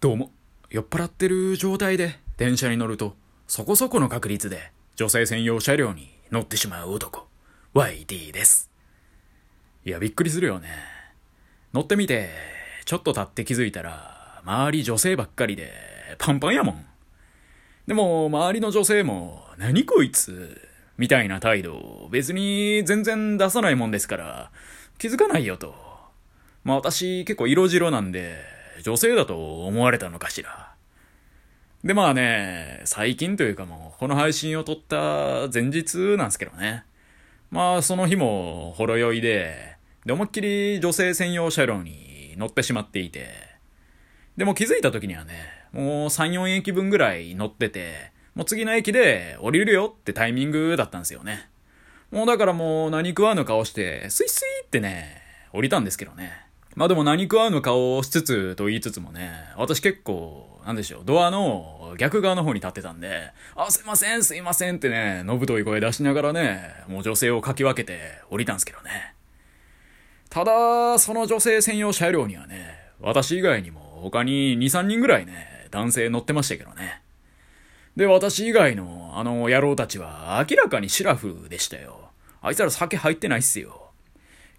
どうも、酔っ払ってる状態で電車に乗ると、そこそこの確率で女性専用車両に乗ってしまう男、YD です。いや、びっくりするよね。乗ってみて、ちょっと経って気づいたら、周り女性ばっかりで、パンパンやもん。でも、周りの女性も、何こいつ、みたいな態度別に全然出さないもんですから、気づかないよと。まあ私結構色白なんで、女性だと思われたのかしら。でまあね、最近というかもう、この配信を撮った前日なんですけどね。まあその日もほろ酔いで、で思いっきり女性専用車両に乗ってしまっていて、でも気づいた時にはね、もう3、4駅分ぐらい乗ってて、もう次の駅で降りるよってタイミングだったんですよね。もうだからもう何食わぬ顔して、スイスイってね、降りたんですけどね。まあでも何食わぬ顔をしつつと言いつつもね、私結構、なんでしょう、ドアの逆側の方に立ってたんで、あ、すいません、すいませんってね、のぶとい声出しながらね、もう女性をかき分けて降りたんですけどね。ただ、その女性専用車両にはね、私以外にも他に2、3人ぐらいね、男性乗ってましたけどね。で、私以外のあの野郎たちは明らかにシラフでしたよ。あいつら酒入ってないっすよ。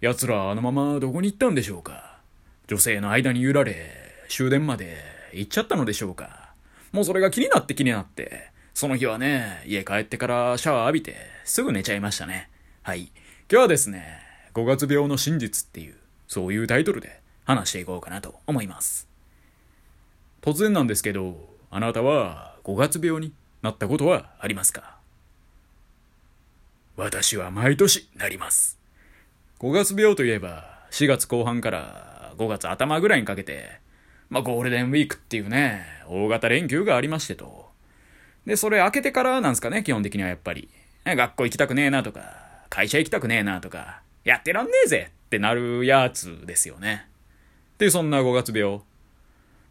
奴らあのままどこに行ったんでしょうか女性の間に揺られ、終電まで行っちゃったのでしょうかもうそれが気になって気になって、その日はね、家帰ってからシャワー浴びて、すぐ寝ちゃいましたね。はい。今日はですね、5月病の真実っていう、そういうタイトルで話していこうかなと思います。突然なんですけど、あなたは5月病になったことはありますか？私は毎年なります。5月病といえば、4月後半から5月頭ぐらいにかけて、まあゴールデンウィークっていうね、大型連休がありましてと。で、それ明けてからなんですかね、基本的にはやっぱり。学校行きたくねえなとか、会社行きたくねえなとか、やってらんねえぜってなるやつですよね。ってそんな5月病。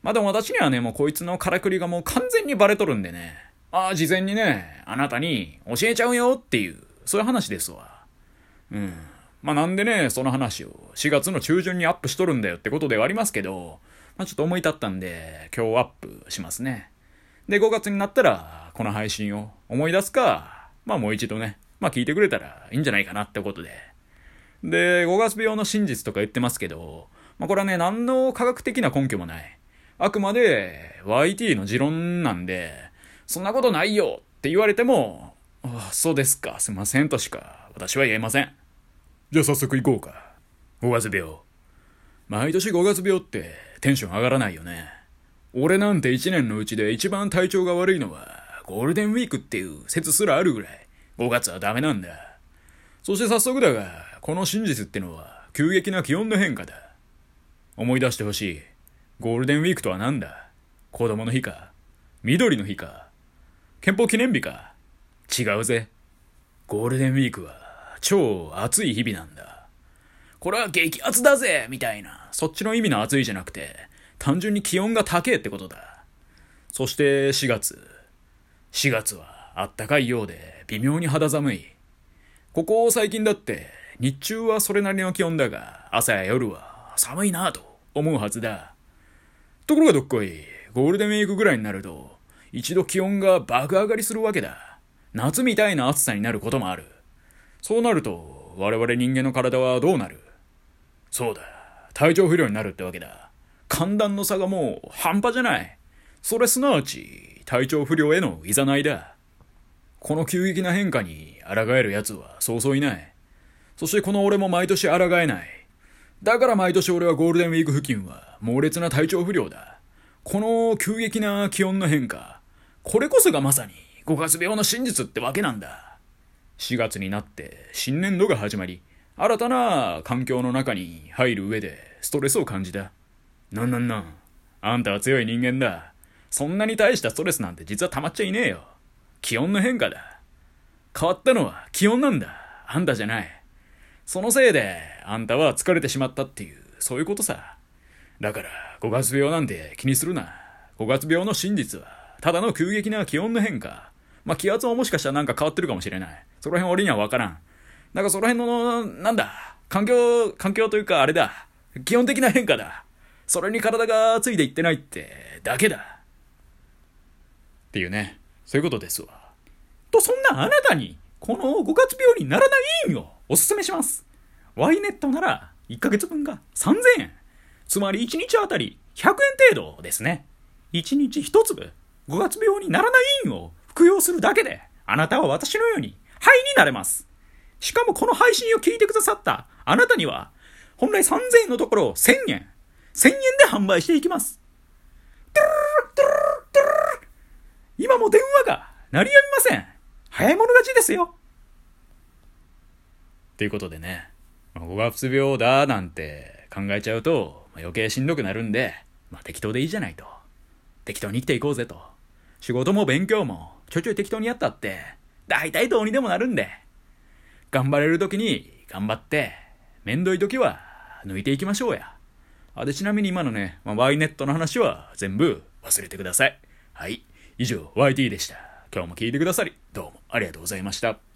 まあでも私にはね、もうこいつのからくりがもう完全にバレとるんでね。ああ、事前にね、あなたに教えちゃうよっていう、そういう話ですわ。うん。まあなんでね、その話を4月の中旬にアップしとるんだよってことではありますけど、まあちょっと思い立ったんで、今日アップしますね。で、5月になったら、この配信を思い出すか、まあもう一度ね、まあ聞いてくれたらいいんじゃないかなってことで。で、5月病の真実とか言ってますけど、まあこれはね、何の科学的な根拠もない。あくまで YT の持論なんで、そんなことないよって言われても、ああ、そうですか、すいませんとしか私は言えません。じゃあ早速行こうか。5月病。毎年5月病ってテンション上がらないよね。俺なんて1年のうちで一番体調が悪いのはゴールデンウィークっていう説すらあるぐらい5月はダメなんだ。そして早速だが、この真実ってのは急激な気温の変化だ。思い出してほしい。ゴールデンウィークとは何だ？子供の日か？緑の日か？憲法記念日か？違うぜ。ゴールデンウィークは超暑い日々なんだ。これは激アツだぜみたいな、そっちの意味の暑いじゃなくて、単純に気温が高えってことだ。そして4月。4月はあったかいようで微妙に肌寒い。ここ最近だって日中はそれなりの気温だが朝や夜は寒いなぁと思うはずだ。ところがどっこい、ゴールデンウィークぐらいになると一度気温が爆上がりするわけだ。夏みたいな暑さになることもある。そうなると我々人間の体はどうなる？そうだ。体調不良になるってわけだ。寒暖の差がもう半端じゃない。それすなわち体調不良へのいざないだ。この急激な変化に抗える奴はそうそういない。そしてこの俺も毎年抗えない。だから毎年俺はゴールデンウィーク付近は猛烈な体調不良だ。この急激な気温の変化。これこそがまさに5月病の真実ってわけなんだ。4月になって新年度が始まり、新たな環境の中に入る上でストレスを感じた。なんなんなん。あんたは強い人間だ。そんなに大したストレスなんて実は溜まっちゃいねえよ。気温の変化だ。変わったのは気温なんだ。あんたじゃない。そのせいで、あんたは疲れてしまったっていう、そういうことさ。だから、5月病なんて気にするな。5月病の真実は、ただの急激な気温の変化。まあ、気圧ももしかしたらなんか変わってるかもしれない。その辺俺には分からん。なんかその辺の、なんだ、環境、環境というかあれだ。基本的な変化だ。それに体がついていってないってだけだ。っていうね、そういうことですわ。と、そんなあなたに、この5月病にならないをおすすめします。ワイネットなら1ヶ月分が3000円。つまり1日あたり100円程度ですね。1日1粒、5月病にならないを服用するだけで、あなたは私のように、肺になれます。しかもこの配信を聞いてくださったあなたには、本来3000円のところを1000円、1000円で販売していきます。今も電話が鳴りやみません。早い者勝ちですよ。ということでね、5月病だなんて考えちゃうと、余計しんどくなるんで、まあ、適当でいいじゃないと。適当に生きていこうぜと。仕事も勉強もちょちょい適当にやったって、大体どうにでもなるんで。頑張れる時に頑張って、めんどい時は抜いていきましょうや。あで、ちなみに今のね、まあ、ワイネットの話は全部忘れてください。はい。以上、YT でした。今日も聞いてくださり、どうもありがとうございました。